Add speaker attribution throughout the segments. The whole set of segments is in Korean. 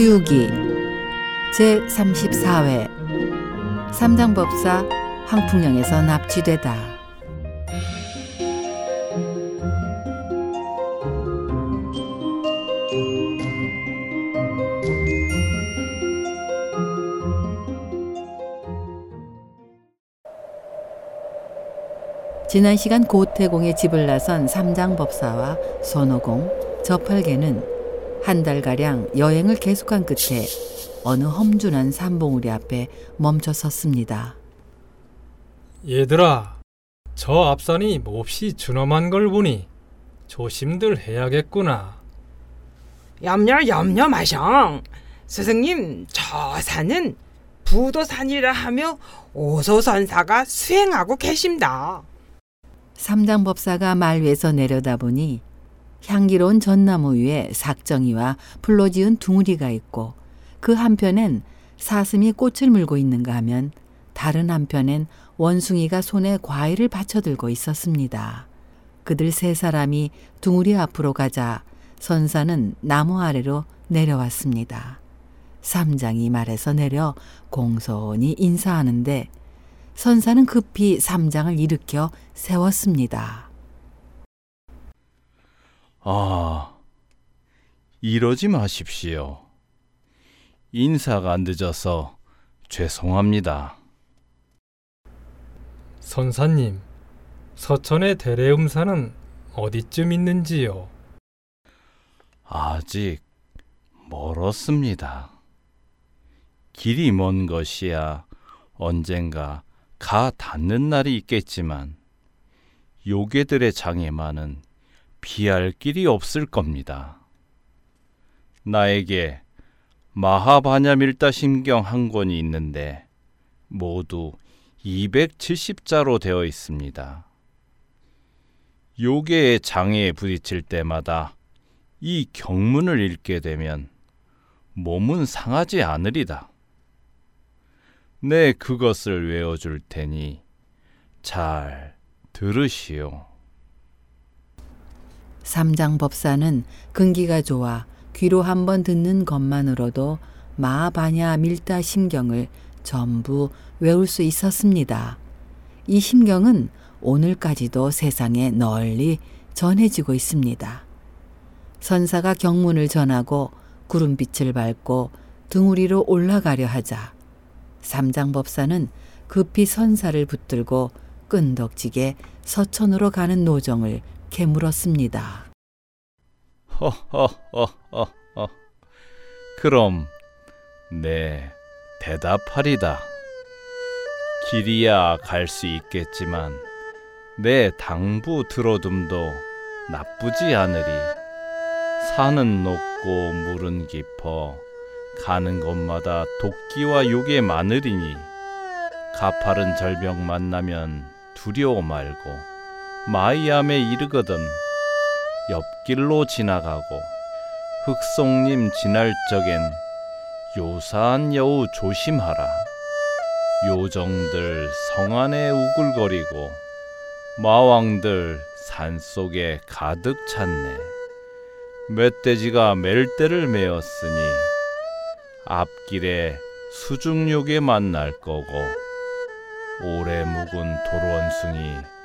Speaker 1: 서유기. 제34회. 삼장법사 황풍령에서 납치되다. 지난 시간 고태공의 집을 나선 삼장법사와 손오공, 저팔계는 한 달가량 여행을 계속한 끝에 어느 험준한 산봉우리 앞에 멈춰 섰습니다.
Speaker 2: 얘들아, 저 앞산이 몹시 준엄한 걸 보니 조심들 해야겠구나.
Speaker 3: 염려 염려 마셔. 스승님 저 산은 부도산이라 하며 오소선사가 수행하고 계십니다.
Speaker 1: 삼장법사가 말 위에서 내려다보니 향기로운 전나무 위에 삭정이와 풀로 지은 둥우리가 있고 그 한편엔 사슴이 꽃을 물고 있는가 하면 다른 한편엔 원숭이가 손에 과일을 받쳐들고 있었습니다. 그들 세 사람이 둥우리 앞으로 가자 선사는 나무 아래로 내려왔습니다. 삼장이 말에서 내려 공손히 인사하는데 선사는 급히 삼장을 일으켜 세웠습니다.
Speaker 4: 아, 이러지 마십시오. 인사가 늦어서 죄송합니다.
Speaker 2: 선사님, 서천의 대례음사는 어디쯤 있는지요?
Speaker 4: 아직 멀었습니다. 길이 먼 것이야 언젠가 가 닿는 날이 있겠지만 요괴들의 장애만은 피할 길이 없을 겁니다. 나에게 마하바냐 밀다 심경 한 권이 있는데 모두 270자로 되어 있습니다. 요괴의 장애에 부딪힐 때마다 이 경문을 읽게 되면 몸은 상하지 않으리다. 내 그것을 외워줄 테니 잘 들으시오.
Speaker 1: 삼장법사는 근기가 좋아 귀로 한번 듣는 것만으로도 마바냐 밀다 심경을 전부 외울 수 있었습니다. 이 심경은 오늘까지도 세상에 널리 전해지고 있습니다. 선사가 경문을 전하고 구름빛을 밟고 등우리로 올라가려 하자 삼장법사는 급히 선사를 붙들고 끈덕지게 서천으로 가는 노정을
Speaker 4: 허허허허허. 그럼 네 대답하리다. 길이야 갈 수 있겠지만 내 당부 들어둠도 나쁘지 않으리. 산은 높고 물은 깊어 가는 곳마다 도끼와 욕에 많으리니 가파른 절벽 만나면 두려워 말고 마이암에 이르거든 옆길로 지나가고 흑송림 지날 적엔 요사한 여우 조심하라. 요정들 성 안에 우글거리고 마왕들 산속에 가득 찼네. 멧돼지가 멜대를 메었으니 앞길에 수중욕에 만날 거고 오래 묵은 도원숭이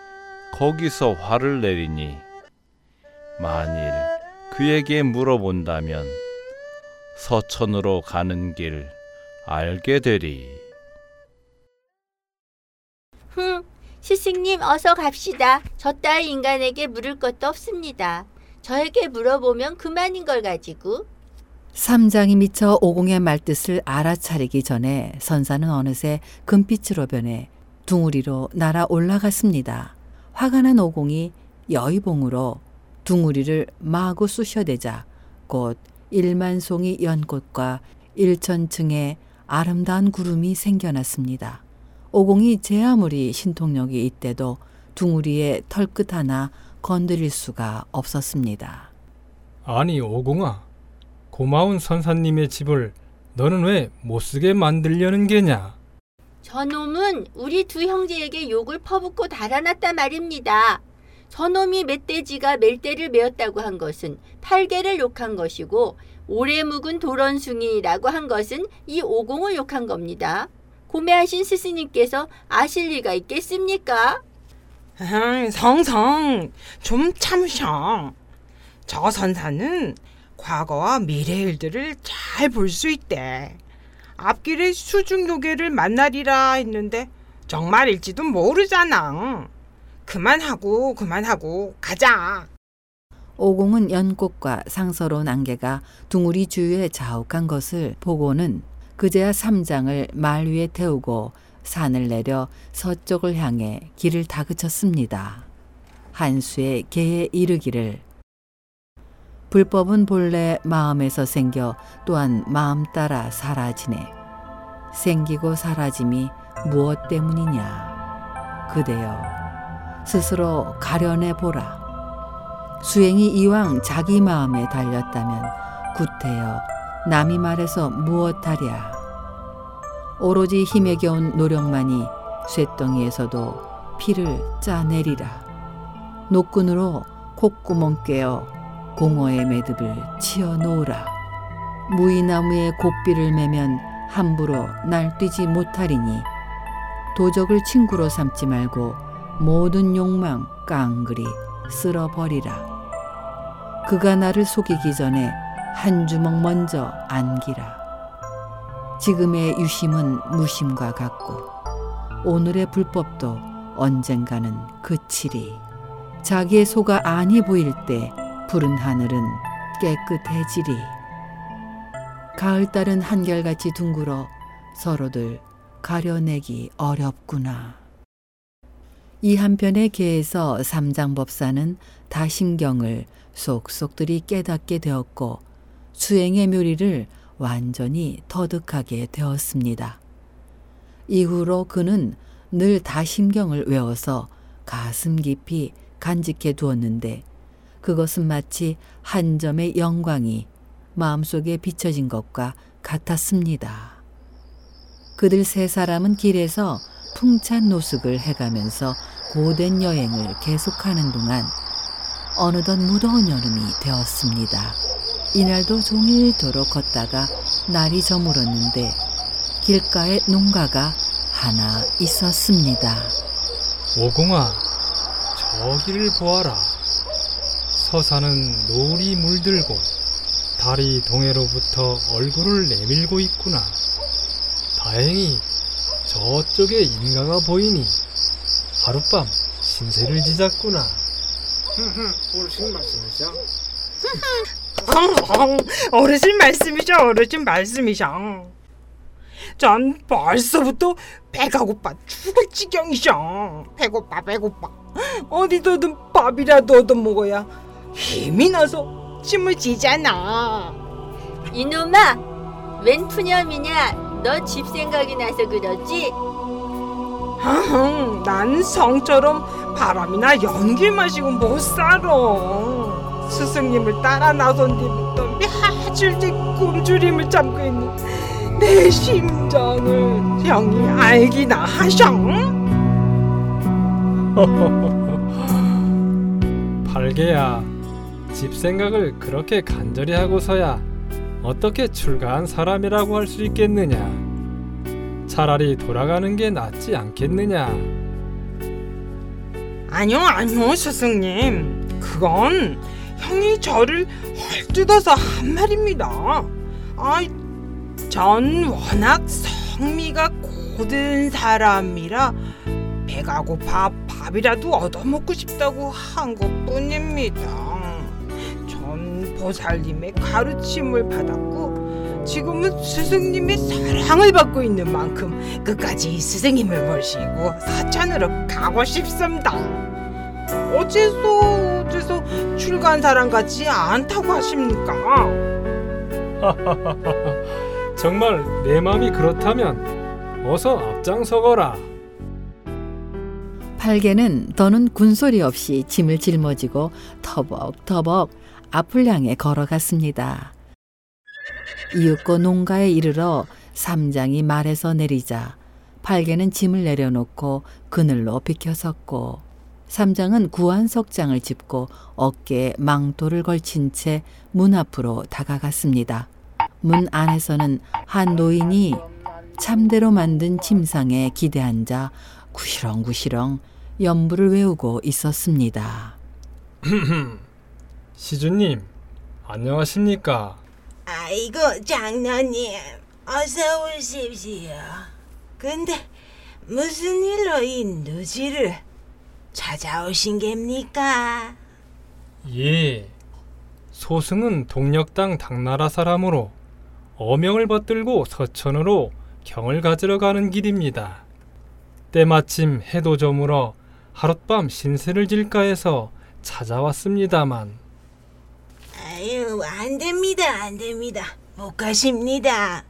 Speaker 4: 거기서 화를 내리니 만일 그에게 물어본다면 서천으로 가는 길 알게 되리.
Speaker 5: 흥, 스승님 어서 갑시다. 저 따위 인간에게 물을 것도 없습니다. 저에게 물어보면 그만인 걸 가지고.
Speaker 1: 삼장이 미쳐 오공의 말뜻을 알아차리기 전에 선사는 어느새 금빛으로 변해 둥우리로 날아 올라갔습니다. 화가 난 오공이 여의봉으로 둥우리를 마구 쑤셔대자 곧 일만 송이 연꽃과 일천층의 아름다운 구름이 생겨났습니다. 오공이 제 아무리 신통력이 있대도 둥우리의 털끝 하나 건드릴 수가 없었습니다.
Speaker 2: 아니 오공아, 고마운 선사님의 집을 너는 왜 못쓰게 만들려는 게냐?
Speaker 5: 저놈은 우리 두 형제에게 욕을 퍼붓고 달아났단 말입니다. 저놈이 멧돼지가 멜대를 메었다고 한 것은 팔개를 욕한 것이고 오래 묵은 도런숭이라고 한 것은 이 오공을 욕한 겁니다. 고매하신 스승님께서 아실 리가 있겠습니까?
Speaker 3: 에이, 성성 좀 참으셔. 저 선사는 과거와 미래 일들을 잘 볼 수 있대. 앞길에 수중노계를 만나리라 했는데 정말일지도 모르잖아. 그만하고 그만하고 가자.
Speaker 1: 오공은 연꽃과 상서로운 안개가 둥우리 주위에 자욱한 것을 보고는 그제야 삼장을 말 위에 태우고 산을 내려 서쪽을 향해 길을 다그쳤습니다. 한수의 개에 이르기를 불법은 본래 마음에서 생겨 또한 마음 따라 사라지네. 생기고 사라짐이 무엇 때문이냐? 그대여 스스로 가려내 보라. 수행이 이왕 자기 마음에 달렸다면 구태여 남이 말해서 무엇하랴. 오로지 힘에 겨운 노력만이 쇠덩이에서도 피를 짜내리라. 노끈으로 콧구멍 꿰어 공허의 매듭을 치어 놓으라. 무이나무에 곱비를 매면 함부로 날뛰지 못하리니 도적을 친구로 삼지 말고 모든 욕망 깡그리 쓸어버리라. 그가 나를 속이기 전에 한 주먹 먼저 안기라. 지금의 유심은 무심과 같고 오늘의 불법도 언젠가는 그치리. 자기의 소가 아니 보일 때 푸른 하늘은 깨끗해지리. 가을달은 한결같이 둥글어 서로들 가려내기 어렵구나. 이 한편의 개에서 삼장법사는 다심경을 속속들이 깨닫게 되었고 수행의 묘리를 완전히 터득하게 되었습니다. 이후로 그는 늘 다심경을 외워서 가슴 깊이 간직해 두었는데 그것은 마치 한 점의 영광이 마음속에 비춰진 것과 같았습니다. 그들 세 사람은 길에서 풍찬 노숙을 해가면서 고된 여행을 계속하는 동안 어느덧 무더운 여름이 되었습니다. 이날도 종일토록 걷다가 날이 저물었는데 길가에 농가가 하나 있었습니다.
Speaker 2: 오공아, 저기를 보아라. 서산은 노을이 물들고 달이 동해로부터 얼굴을 내밀고 있구나. 다행히 저쪽에 인가가 보이니 하룻밤 신세를 지잤구나.
Speaker 6: 어르신 말씀이죠?
Speaker 3: 어르신 말씀이죠 어르신 말씀이죠. 전 벌써부터 배가 고파 죽을 지경이죠. 배고파 배고파. 어디서든 밥이라도 얻어 먹어야 힘이 나서 춤을 지잖아.
Speaker 5: 이놈아, 웬 푸념이냐? 너 집 생각이 나서 그러지?
Speaker 3: 아흥, 난 성처럼 바람이나 연기 마시고 못 살아. 스승님을 따라 나선 뒤부터 며칠째 굶주림을 참고 있는 내 심장을 형이 알기나 하셔?
Speaker 2: 팔개야, 집 생각을 그렇게 간절히 하고서야 어떻게 출가한 사람이라고 할 수 있겠느냐? 차라리 돌아가는 게 낫지 않겠느냐?
Speaker 3: 아니요, 아니요, 스승님. 그건 형이 저를 헐뜯어서 한 말입니다. 아, 전 워낙 성미가 고든 사람이라 배가 고파 밥이라도 얻어먹고 싶다고 한 것뿐입니다. 전 보살님의 가르침을 받았고 지금은 스승님의 사랑을 받고 있는 만큼 끝까지 스승님을 모시고 사천으로 가고 싶습니다. 어째서 어째서 출간 사람 같지 않다고 하십니까?
Speaker 2: 정말 내 마음이 그렇다면 어서 앞장서거라.
Speaker 1: 팔개는 더는 군소리 없이 짐을 짊어지고 터벅터벅 앞을 향해 걸어갔습니다. 이윽고 농가에 이르러 삼장이 말에서 내리자 팔개는 짐을 내려놓고 그늘로 비켜섰고 삼장은 구한 석장을 짚고 어깨에 망토를 걸친 채 문 앞으로 다가갔습니다. 문 안에서는 한 노인이 참대로 만든 침상에 기대 앉아 구시렁구시렁 연부를 외우고 있었습니다.
Speaker 2: 시주님, 안녕하십니까?
Speaker 7: 아이고 장로님 어서 오십시오. 근데 무슨 일로 이 누지를 찾아오신 겁니까?
Speaker 2: 예. 소승은 동력당 당나라 사람으로 어명을 받들고 서천으로 경을 가지러 가는 길입니다. 때마침 해도 저물어 하룻밤 신세를 질까 해서 찾아왔습니다만
Speaker 7: 안 됩니다 안 됩니다 못 가십니다.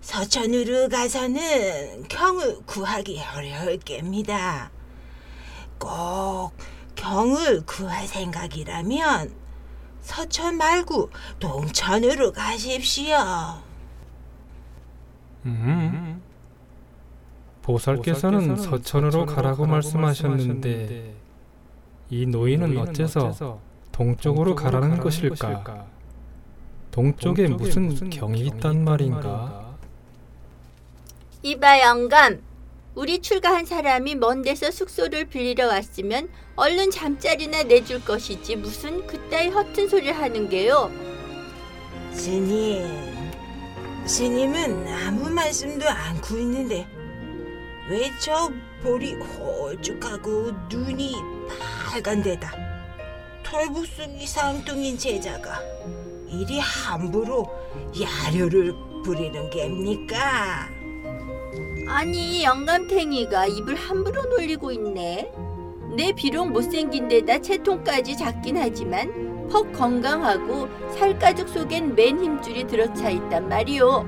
Speaker 7: 서천으로 가서는 경을 구하기 어려울 겁니다. 꼭 경을 구할 생각이라면 서천 말고 동천으로 가십시오.
Speaker 2: 음. 보살께서는 서천으로 가라고 말씀하셨는데 이 노인은 어째서 동쪽으로 가라는 것일까? 동쪽에 무슨 경이 있단 말인가?
Speaker 5: 이봐 영감, 우리 출가한 사람이 먼 데서 숙소를 빌리러 왔으면 얼른 잠자리나 내줄 것이지 무슨 그따위 허튼 소리를 하는 게요.
Speaker 7: 스님, 스님은 아무 말씀도 않고 있는데 왜 저 볼이 홀쭉하고 눈이 빨간 데다 털북숭이 상뚱인 제자가 이리 함부로 야료를 부리는 겁니까?
Speaker 5: 아니 영감탱이가 입을 함부로 놀리고 있네. 내 비록 못생긴 데다 채통까지 작긴 하지만 퍽 건강하고 살가죽 속엔 맨 힘줄이 들어차 있단 말이오.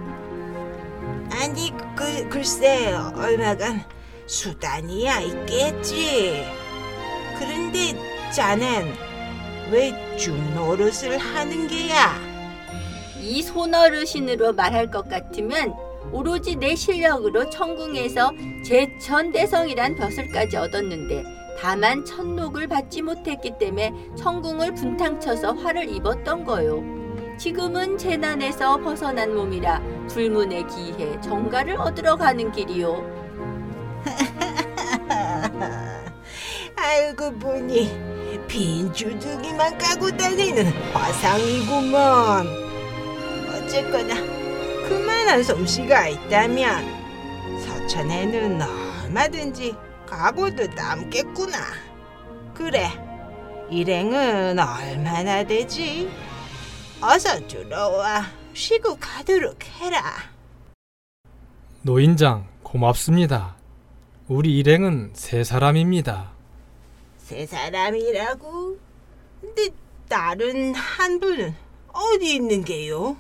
Speaker 7: 아니 그 글쎄 얼마간 수단이야 있겠지. 그런데 자넨 왜 죽노릇을 하는 게야?
Speaker 5: 이 손어르신으로 말할 것 같으면 오로지 내 실력으로 천궁에서 제천대성이란 벼슬까지 얻었는데 다만 천록을 받지 못했기 때문에 천궁을 분탕쳐서 화를 입었던 거요. 지금은 재난에서 벗어난 몸이라 불문에 기해 정가를 얻으러 가는 길이요.
Speaker 7: 알고 보니 빈 주둥이만 까고 다니는 화상이구먼. 어쨌거나 그만한 솜씨가 있다면 서천에는 얼마든지 가고도 남겠구나. 그래, 일행은 얼마나 되지? 어서 들어와 쉬고 가도록 해라.
Speaker 2: 노인장 고맙습니다. 우리 일행은 세 사람입니다.
Speaker 7: 세 사람이라고? 근데 다른 한 분은 어디 있는 게요?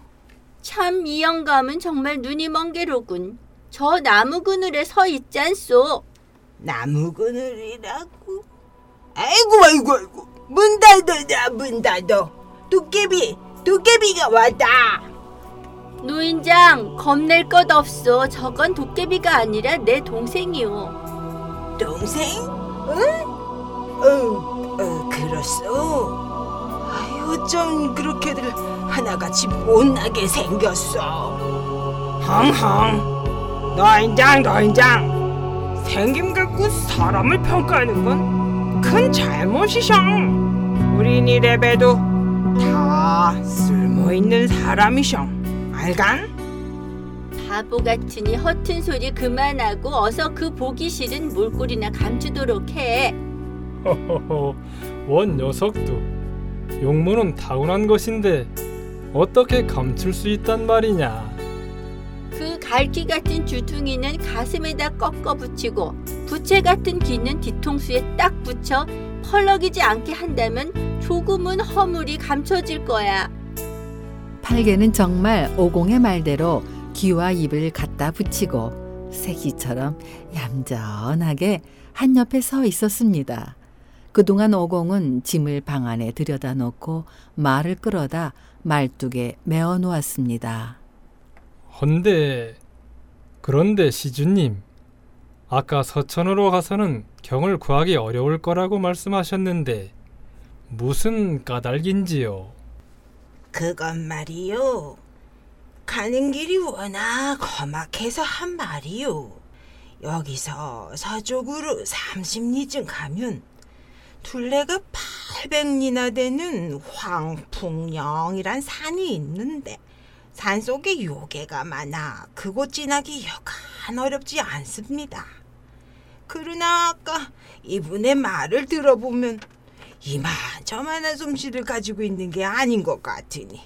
Speaker 5: 참 이 영감은 정말 눈이 먼 게로군. 저 나무 그늘에 서 있잖소.
Speaker 7: 나무 그늘이라고? 아이고 아이고 아이고 문 닫아라 문 닫아 도깨비 도깨비가 왔다
Speaker 5: 노인장 겁낼 것 없어. 저건 도깨비가 아니라 내 동생이오.
Speaker 7: 동생? 응? 어, 어 그렇소. 아이 어쩜 그렇게들 하나같이 못나게 생겼어
Speaker 3: 헝헝. 노인장 노인장. 생김 갖고 사람을 평가하는 건 큰 잘못이셔. 우린 이래봬도 다 쓸모있는 사람이셔. 알간?
Speaker 5: 바보 같으니 허튼 소리 그만하고 어서 그 보기 싫은 몰골이나 감추도록 해.
Speaker 2: 허허허, 원 녀석도 용모는 타고난 것인데 어떻게 감출 수 있단 말이냐?
Speaker 5: 그 갈기 같은 주둥이는 가슴에다 꺾어 붙이고 부채 같은 귀는 뒤통수에 딱 붙여 펄럭이지 않게 한다면 조금은 허물이 감춰질 거야.
Speaker 1: 팔개는 정말 오공의 말대로 귀와 입을 갖다 붙이고 새끼처럼 얌전하게 한 옆에 서 있었습니다. 그동안 오공은 짐을 방 안에 들여다 놓고 말을 끌어다 말뚝에 메어 놓았습니다.
Speaker 2: 헌데 그런데 시주님 아까 서천으로 가서는 경을 구하기 어려울 거라고 말씀하셨는데 무슨 까닭인지요?
Speaker 7: 그건 말이요. 가는 길이 워낙 험악해서 한 말이요. 여기서 서쪽으로 30리쯤 가면 둘레가 800리나 되는 황풍령이란 산이 있는데 산 속에 요괴가 많아 그곳 지나기 여간 어렵지 않습니다. 그러나 아까 이분의 말을 들어보면 이만저만한 솜씨를 가지고 있는 게 아닌 것 같으니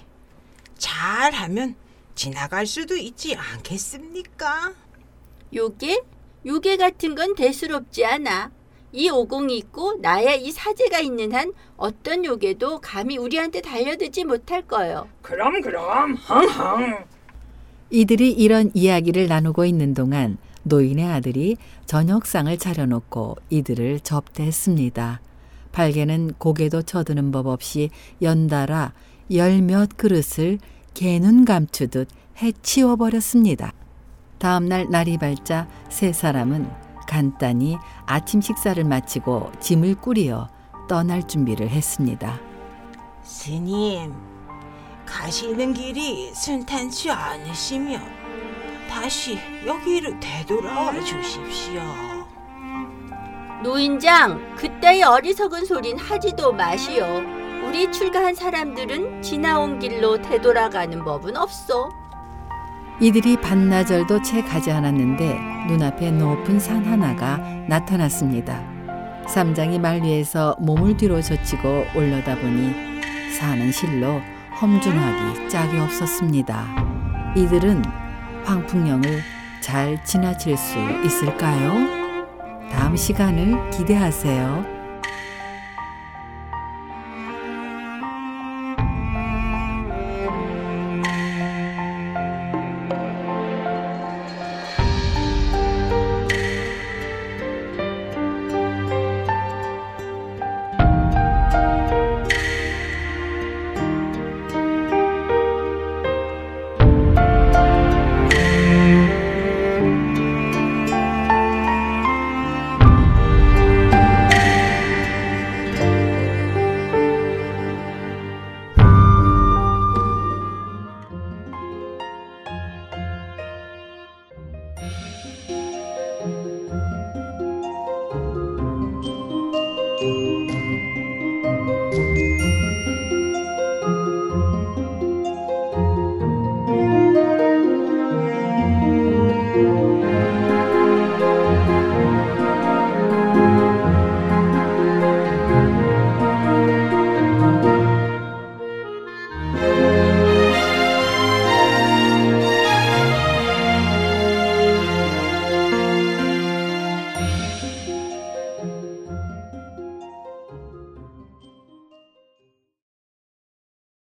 Speaker 7: 잘하면 지나갈 수도 있지 않겠습니까?
Speaker 5: 요괴? 요괴 같은 건 대수롭지 않아. 이 오공이 있고 나의 이 사제가 있는 한 어떤 요괴도 감히 우리한테 달려들지 못할 거요.
Speaker 3: 그럼 그럼 흥흥.
Speaker 1: 이들이 이런 이야기를 나누고 있는 동안 노인의 아들이 저녁상을 차려놓고 이들을 접대했습니다. 발개는 고개도 쳐드는 법 없이 연달아 열 몇 그릇을 개눈 감추듯 해치워 버렸습니다. 다음날 날이 밝자 세 사람은 간단히 아침 식사를 마치고 짐을 꾸리어 떠날 준비를 했습니다.
Speaker 7: 스님, 가시는 길이 순탄치 않으시면 다시 여기로 되돌아와 주십시오.
Speaker 5: 노인장, 그따위 어리석은 소린 하지도 마시오. 우리 출가한 사람들은 지나온 길로 되돌아가는 법은 없어.
Speaker 1: 이들이 반나절도 채 가지 않았는데 눈앞에 높은 산 하나가 나타났습니다. 삼장이 말 위에서 몸을 뒤로 젖히고 올려다 보니 산은 실로 험준하기 짝이 없었습니다. 이들은 황풍령을 잘 지나칠 수 있을까요? 다음 시간을 기대하세요.